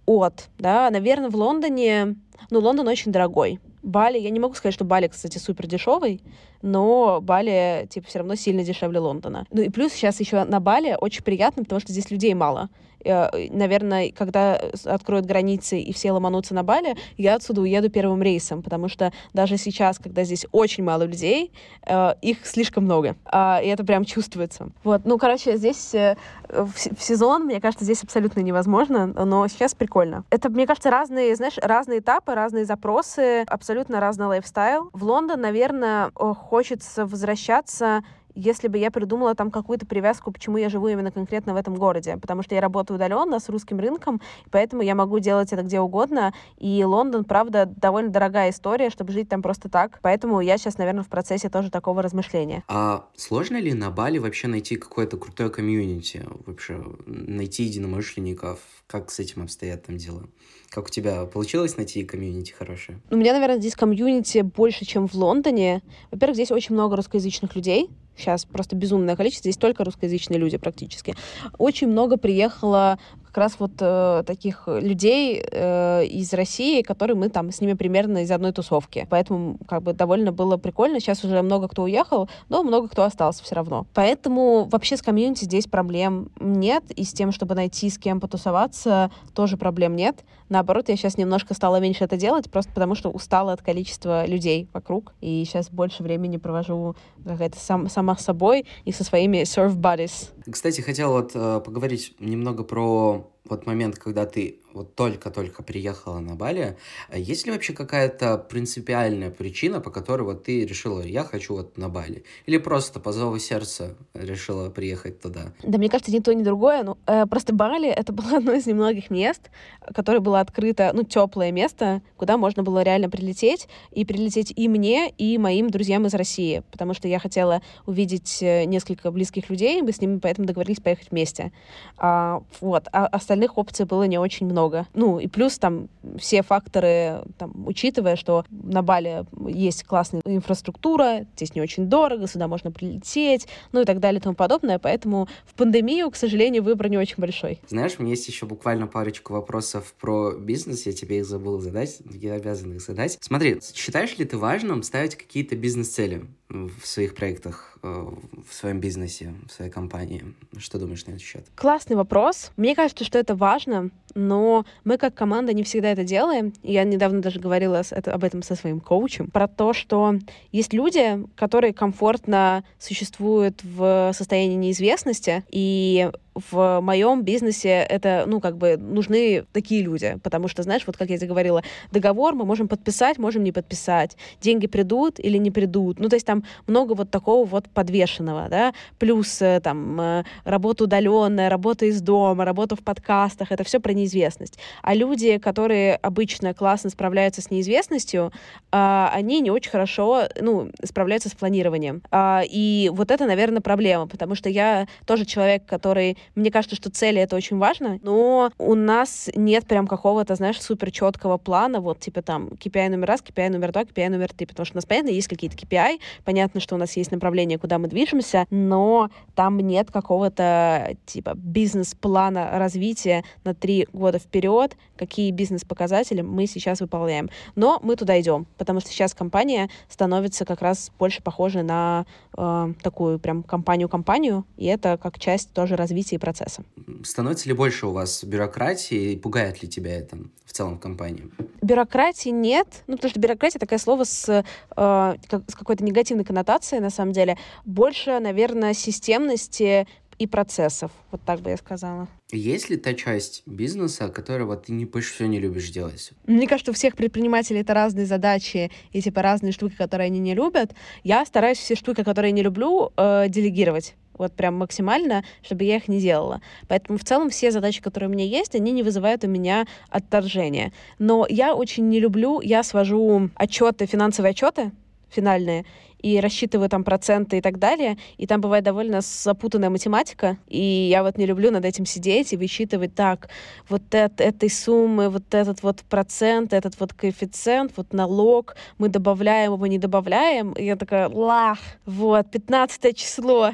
[SPEAKER 2] от, да, наверное, в Лондоне, ну, Лондон очень дорогой. Бали, я не могу сказать, что Бали, кстати, супер дешевый, но Бали, типа, все равно сильно дешевле Лондона. Ну и плюс сейчас еще на Бали очень приятно, потому что здесь людей мало. Э, наверное, когда откроют границы и все ломанутся на Бали, я отсюда уеду первым рейсом, потому что даже сейчас, когда здесь очень мало людей, э, их слишком много, а, и это прям чувствуется. Вот, ну, короче, здесь э, в сезон, мне кажется, здесь абсолютно невозможно, но сейчас прикольно. Это, мне кажется, разные, знаешь, разные этапы, разные запросы, абсолютно разный лайфстайл. В Лондон, наверное, хочется возвращаться если бы я придумала там какую-то привязку, почему я живу именно конкретно в этом городе, потому что я работаю удаленно с русским рынком, поэтому я могу делать это где угодно, и Лондон, правда, довольно дорогая история, чтобы жить там просто так, поэтому я сейчас, наверное, в процессе тоже такого размышления.
[SPEAKER 1] А сложно ли на Бали вообще найти какое-то крутое комьюнити, вообще найти единомышленников, как с этим обстоят там дела? Как у тебя получилось найти комьюнити хорошее?
[SPEAKER 2] У меня, наверное, здесь комьюнити больше, чем в Лондоне. Во-первых, здесь очень много русскоязычных людей, сейчас просто безумное количество, здесь только русскоязычные люди практически. Очень много приехало как раз вот э, таких людей э, из России, которые мы там с ними примерно из одной тусовки. Поэтому как бы довольно было прикольно. Сейчас уже много кто уехал, но много кто остался все равно. Поэтому вообще с комьюнити здесь проблем нет, и с тем, чтобы найти с кем потусоваться, тоже проблем нет. Наоборот, я сейчас немножко стала меньше это делать, просто потому что устала от количества людей вокруг, и сейчас больше времени провожу какая-то сам, сама собой и со своими surf buddies.
[SPEAKER 1] Кстати, хотел вот э, поговорить немного про Shalom. Вот момент, когда ты вот только-только приехала на Бали, а есть ли вообще какая-то принципиальная причина, по которой вот ты решила, я хочу вот на Бали? Или просто по зову сердца решила приехать туда?
[SPEAKER 2] Да, мне кажется, ни то, ни другое. Ну, э, просто Бали — это было одно из немногих мест, которое было открыто, ну, теплое место, куда можно было реально прилететь, и прилететь и мне, и моим друзьям из России, потому что я хотела увидеть э, несколько близких людей, мы с ними поэтому договорились поехать вместе. А, вот. А остальных опций было не очень много. Ну, и плюс там все факторы, там, учитывая, что на Бали есть классная инфраструктура, здесь не очень дорого, сюда можно прилететь, ну и так далее и тому подобное. Поэтому в пандемию, к сожалению, выбор не очень большой.
[SPEAKER 1] Знаешь, у меня есть еще буквально парочку вопросов про бизнес, я тебе их забыл задать, я обязан их задать. Смотри, считаешь ли ты важным ставить какие-то бизнес-цели в своих проектах? Э, в своем бизнесе, в своей компании? Что думаешь на этот счет?
[SPEAKER 2] Классный вопрос. Мне кажется, что это важно, но мы как команда не всегда это делаем. Я недавно даже говорила об этом со своим коучем, про то, что есть люди, которые комфортно существуют в состоянии неизвестности, и в моем бизнесе это, ну, как бы нужны такие люди, потому что, знаешь, вот как я тебе говорила, договор мы можем подписать, можем не подписать, деньги придут или не придут, ну, то есть там много вот такого вот подвешенного, да, плюс э, там э, работа удаленная, работа из дома, работа в подкастах, это все про неизвестность. А люди, которые обычно классно справляются с неизвестностью, а, они не очень хорошо, ну, справляются с планированием. А, и вот это, наверное, проблема, потому что я тоже человек, который мне кажется, что цели это очень важно, но у нас нет прям какого-то, знаешь, супер четкого плана, вот типа там KPI номер раз, KPI номер два, KPI номер три, потому что у нас, понятно, есть какие-то KPI, понятно, что у нас есть направление, куда мы движемся, но там нет какого-то типа бизнес-плана развития на три года вперед, какие бизнес-показатели мы сейчас выполняем. Но мы туда идем, потому что сейчас компания становится как раз больше похожа на э, такую прям компанию-компанию, и это как часть тоже развития процесса.
[SPEAKER 1] Становится ли больше у вас бюрократии? Пугает ли тебя это в целом в компании?
[SPEAKER 2] Бюрократии нет. Ну, потому что бюрократия такое слово с, э, с какой-то негативной коннотацией, на самом деле. Больше, наверное, системности и процессов. Вот так бы я сказала.
[SPEAKER 1] Есть ли та часть бизнеса, которого ты не больше всего не любишь делать?
[SPEAKER 2] Мне кажется, у всех предпринимателей это разные задачи и типа разные штуки, которые они не любят. Я стараюсь все штуки, которые я не люблю, э, делегировать вот прям максимально, чтобы я их не делала. Поэтому в целом все задачи, которые у меня есть, они не вызывают у меня отторжения. Но я очень не люблю, я свожу отчеты, финансовые отчеты финальные, и рассчитываю там проценты и так далее, и там бывает довольно запутанная математика, и я вот не люблю над этим сидеть и высчитывать так, вот от этой суммы, вот этот вот процент, этот вот коэффициент, вот налог, мы добавляем его, не добавляем, и я такая, лах, вот, 15 число,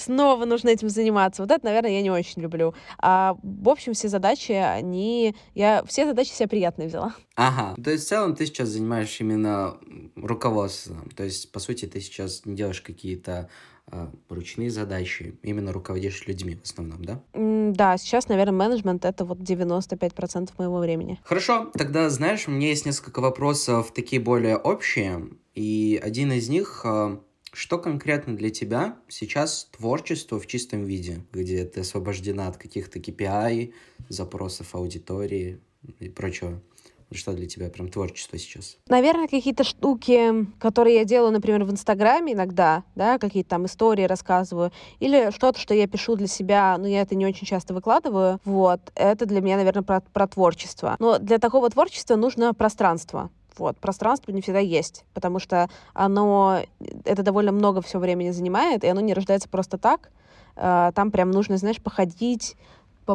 [SPEAKER 2] снова нужно этим заниматься. Вот это, наверное, я не очень люблю. А в общем, все задачи, они... Я все задачи себе приятные взяла.
[SPEAKER 1] Ага. То есть в целом ты сейчас занимаешь именно руководством. То есть, по сути, ты сейчас не делаешь какие-то а, ручные задачи, именно руководишь людьми в основном, да?
[SPEAKER 2] Mm, да, сейчас, наверное, менеджмент — это вот 95% моего времени.
[SPEAKER 1] Хорошо, тогда, знаешь, у меня есть несколько вопросов, такие более общие, и один из них а, что конкретно для тебя сейчас творчество в чистом виде, где ты освобождена от каких-то KPI, запросов аудитории и прочего? Что для тебя прям творчество сейчас?
[SPEAKER 2] Наверное, какие-то штуки, которые я делаю, например, в Инстаграме иногда, да, какие-то там истории рассказываю, или что-то, что я пишу для себя, но я это не очень часто выкладываю, вот, это для меня, наверное, про, про творчество. Но для такого творчества нужно пространство. Вот, пространство не всегда есть, потому что оно, это довольно много все времени занимает, и оно не рождается просто так. Э, там прям нужно, знаешь, походить,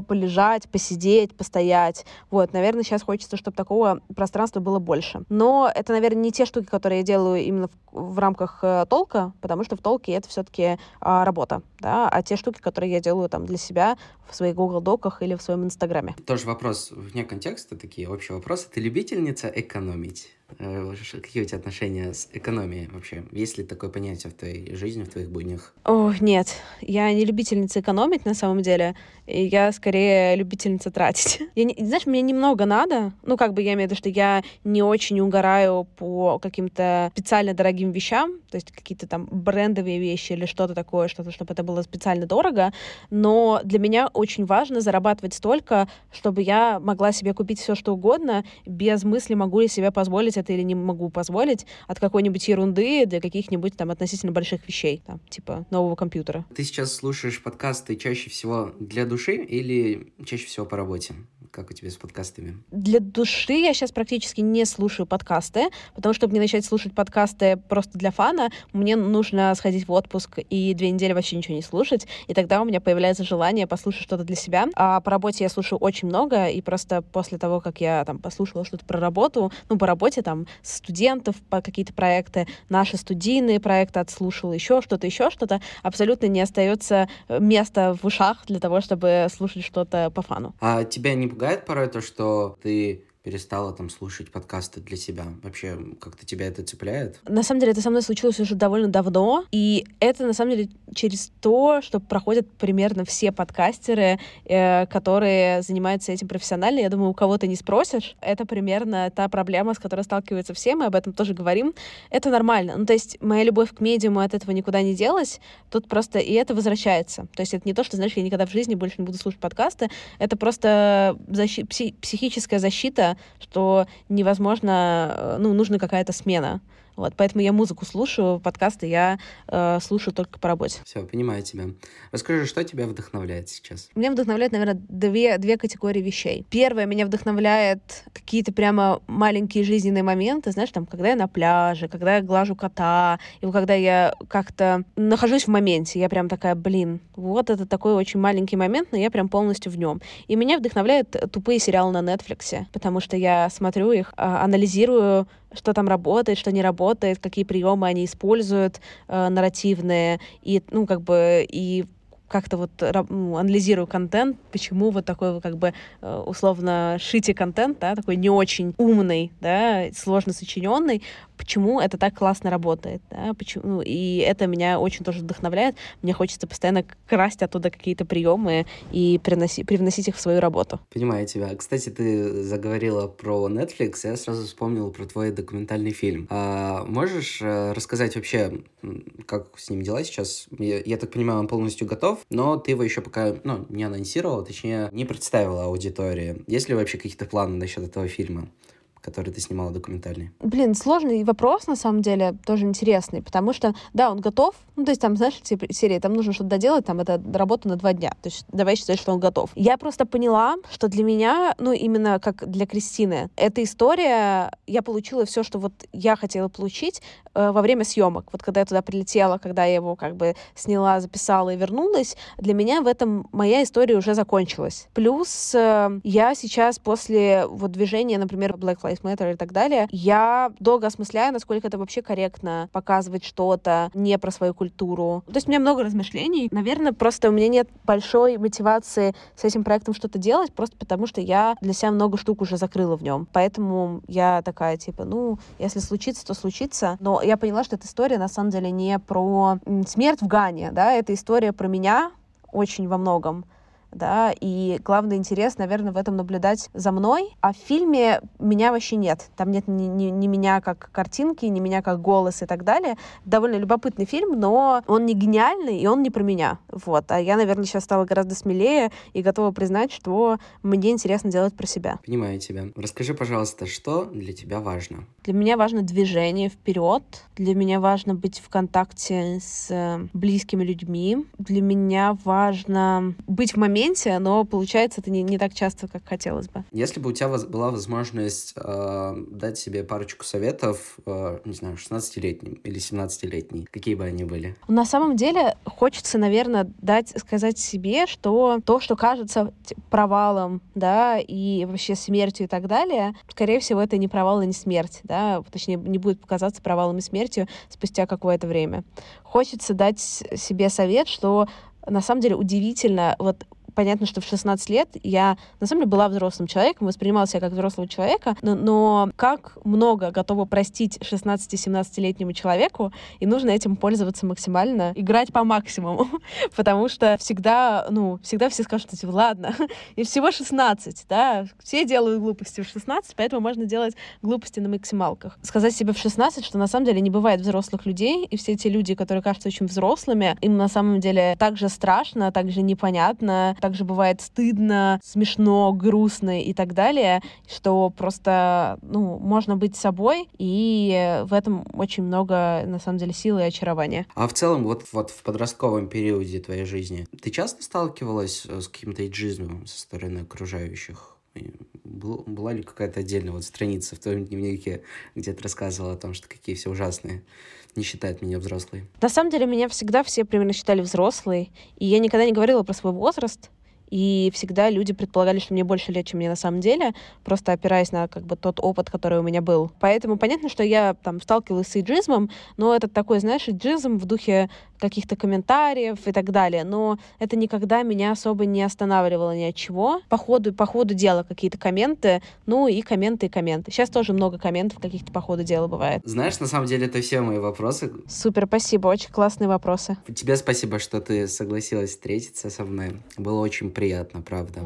[SPEAKER 2] полежать, посидеть, постоять. Вот, наверное, сейчас хочется, чтобы такого пространства было больше. Но это, наверное, не те штуки, которые я делаю именно в, в рамках э, толка, потому что в толке это все-таки э, работа, да, а те штуки, которые я делаю там для себя в своих Google Доках или в своем Инстаграме.
[SPEAKER 1] Тоже вопрос вне контекста, такие общие вопросы. Ты любительница экономить? Э, какие у тебя отношения с экономией вообще? Есть ли такое понятие в твоей жизни, в твоих буднях?
[SPEAKER 2] О, нет. Я не любительница экономить, на самом деле. Я скорее любительница тратить. Я не, знаешь, мне немного надо. Ну, как бы я имею в виду, что я не очень угораю по каким-то специально дорогим вещам, то есть какие-то там брендовые вещи или что-то такое, что-то, чтобы это было специально дорого. Но для меня очень важно зарабатывать столько, чтобы я могла себе купить все, что угодно, без мысли, могу ли себе позволить это или не могу позволить, от какой-нибудь ерунды до каких-нибудь там относительно больших вещей, там, типа нового компьютера.
[SPEAKER 1] Ты сейчас слушаешь подкасты чаще всего для души или чаще всего по работе? Как у тебя с подкастами?
[SPEAKER 2] Для души я сейчас практически не слушаю подкасты, потому что, чтобы не начать слушать подкасты просто для фана, мне нужно сходить в отпуск и две недели вообще ничего не слушать, и тогда у меня появляется желание послушать что-то для себя. А по работе я слушаю очень много, и просто после того, как я там послушала что-то про работу, ну, по работе там студентов, по какие-то проекты, наши студийные проекты отслушала, еще что-то, еще что-то, абсолютно не остается места в ушах для того, чтобы слушать что-то по фану.
[SPEAKER 1] А тебя не пугает порой то, что ты перестала там слушать подкасты для себя? Вообще, как-то тебя это цепляет?
[SPEAKER 2] На самом деле, это со мной случилось уже довольно давно, и это, на самом деле, через то, что проходят примерно все подкастеры, э, которые занимаются этим профессионально. Я думаю, у кого то не спросишь. Это примерно та проблема, с которой сталкиваются все, мы об этом тоже говорим. Это нормально. Ну, то есть моя любовь к медиуму от этого никуда не делась, тут просто и это возвращается. То есть это не то, что, знаешь, я никогда в жизни больше не буду слушать подкасты, это просто защи- пси- психическая защита что невозможно, э, ну, нужна какая-то смена. Вот, поэтому я музыку слушаю, подкасты я э, слушаю только по работе.
[SPEAKER 1] Все, понимаю тебя. Расскажи, что тебя вдохновляет сейчас?
[SPEAKER 2] Меня вдохновляет, наверное, две, две категории вещей. Первое, меня вдохновляет какие-то прямо маленькие жизненные моменты, знаешь, там, когда я на пляже, когда я глажу кота, и когда я как-то нахожусь в моменте, я прям такая, блин, вот это такой очень маленький момент, но я прям полностью в нем. И меня вдохновляют тупые сериалы на Netflix, потому что я смотрю их, а, анализирую что там работает, что не работает, какие приемы они используют э, нарративные, и, ну, как бы, и как-то вот ну, анализирую контент, почему вот такой как бы э, условно шити контент, да, такой не очень умный, да, сложно сочиненный, почему это так классно работает, да, почему, ну, и это меня очень тоже вдохновляет, мне хочется постоянно красть оттуда какие-то приемы и приноси, привносить их в свою работу.
[SPEAKER 1] Понимаю тебя. Кстати, ты заговорила про Netflix, я сразу вспомнил про твой документальный фильм. А можешь э, рассказать вообще, как с ним дела сейчас? Я, я так понимаю, он полностью готов, но ты его еще пока, ну, не анонсировала, точнее, не представила аудитории. Есть ли вообще какие-то планы насчет этого фильма? Который ты снимала документальный?
[SPEAKER 2] Блин, сложный вопрос, на самом деле, тоже интересный, потому что, да, он готов, ну, то есть там, знаешь, типа, серии, там нужно что-то доделать, там, это работа на два дня, то есть давай считать, что он готов. Я просто поняла, что для меня, ну, именно как для Кристины, эта история, я получила все, что вот я хотела получить э, во время съемок. Вот когда я туда прилетела, когда я его как бы сняла, записала и вернулась, для меня в этом моя история уже закончилась. Плюс э, я сейчас после вот движения, например, Black Lives Lives Matter и так далее, я долго осмысляю, насколько это вообще корректно показывать что-то не про свою культуру. То есть у меня много размышлений. Наверное, просто у меня нет большой мотивации с этим проектом что-то делать, просто потому что я для себя много штук уже закрыла в нем. Поэтому я такая, типа, ну, если случится, то случится. Но я поняла, что эта история на самом деле не про смерть в Гане, да, это история про меня очень во многом да, и главный интерес, наверное, в этом наблюдать за мной, а в фильме меня вообще нет. Там нет ни, ни, ни меня как картинки, ни меня как голос и так далее. Довольно любопытный фильм, но он не гениальный, и он не про меня. Вот. А я, наверное, сейчас стала гораздо смелее и готова признать, что мне интересно делать про себя.
[SPEAKER 1] Понимаю тебя. Расскажи, пожалуйста, что для тебя важно?
[SPEAKER 2] Для меня важно движение вперед. Для меня важно быть в контакте с близкими людьми. Для меня важно быть в моменте, моменте, но получается это не, не так часто, как хотелось бы.
[SPEAKER 1] Если бы у тебя была возможность э, дать себе парочку советов, э, не знаю, 16-летним или 17-летней, какие бы они были?
[SPEAKER 2] На самом деле хочется, наверное, дать сказать себе, что то, что кажется провалом, да, и вообще смертью и так далее, скорее всего, это не провал и не смерть, да, точнее, не будет показаться провалом и смертью спустя какое-то время. Хочется дать себе совет, что на самом деле удивительно вот понятно, что в 16 лет я, на самом деле, была взрослым человеком, воспринимала себя как взрослого человека, но, но как много готова простить 16-17-летнему человеку, и нужно этим пользоваться максимально, играть по максимуму, потому что всегда, ну, всегда все скажут, типа, ладно, и всего 16, да, все делают глупости в 16, поэтому можно делать глупости на максималках. Сказать себе в 16, что на самом деле не бывает взрослых людей, и все эти люди, которые кажутся очень взрослыми, им на самом деле так же страшно, так же непонятно, так же бывает стыдно, смешно, грустно и так далее, что просто, ну, можно быть собой, и в этом очень много, на самом деле, силы и очарования.
[SPEAKER 1] А в целом, вот, вот в подростковом периоде твоей жизни, ты часто сталкивалась с каким-то эйджизмом со стороны окружающих? Был, была ли какая-то отдельная вот страница в твоем дневнике, где ты рассказывала о том, что какие все ужасные, не считают меня взрослой?
[SPEAKER 2] На самом деле, меня всегда все примерно считали взрослой, и я никогда не говорила про свой возраст, и всегда люди предполагали, что мне больше лет, чем мне на самом деле, просто опираясь на как бы тот опыт, который у меня был. Поэтому понятно, что я там сталкивалась с иджизмом, но это такой, знаешь, иджизм в духе каких-то комментариев и так далее. Но это никогда меня особо не останавливало ни от чего. По ходу, по ходу дела какие-то комменты, ну и комменты, и комменты. Сейчас тоже много комментов каких-то по ходу дела бывает.
[SPEAKER 1] Знаешь, на самом деле это все мои вопросы.
[SPEAKER 2] Супер, спасибо, очень классные вопросы.
[SPEAKER 1] Тебе спасибо, что ты согласилась встретиться со мной. Было очень приятно приятно, правда.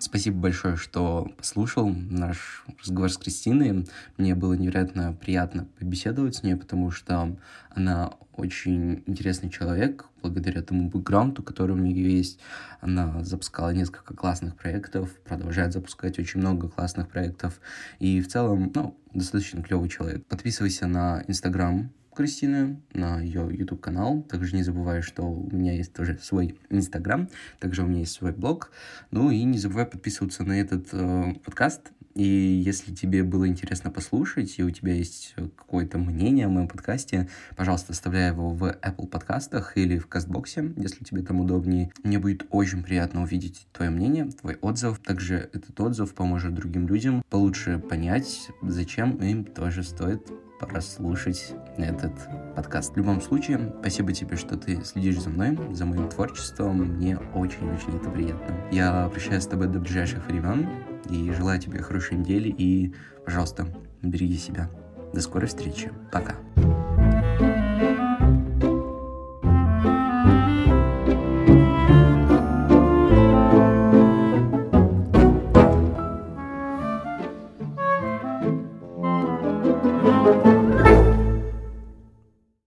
[SPEAKER 1] Спасибо большое, что послушал наш разговор с Кристиной. Мне было невероятно приятно побеседовать с ней, потому что она очень интересный человек, благодаря тому бэкграунду, который у нее есть. Она запускала несколько классных проектов, продолжает запускать очень много классных проектов. И в целом, ну, достаточно клевый человек. Подписывайся на Инстаграм Кристины на ее YouTube канал. Также не забывай, что у меня есть тоже свой Инстаграм, также у меня есть свой блог. Ну и не забывай подписываться на этот э, подкаст. И если тебе было интересно послушать, и у тебя есть какое-то мнение о моем подкасте, пожалуйста, оставляй его в Apple подкастах или в Кастбоксе, если тебе там удобнее. Мне будет очень приятно увидеть твое мнение, твой отзыв. Также этот отзыв поможет другим людям получше понять, зачем им тоже стоит прослушать этот подкаст. В любом случае, спасибо тебе, что ты следишь за мной, за моим творчеством. Мне очень-очень это приятно. Я прощаюсь с тобой до ближайших времен и желаю тебе хорошей недели. И, пожалуйста, береги себя. До скорой встречи. Пока.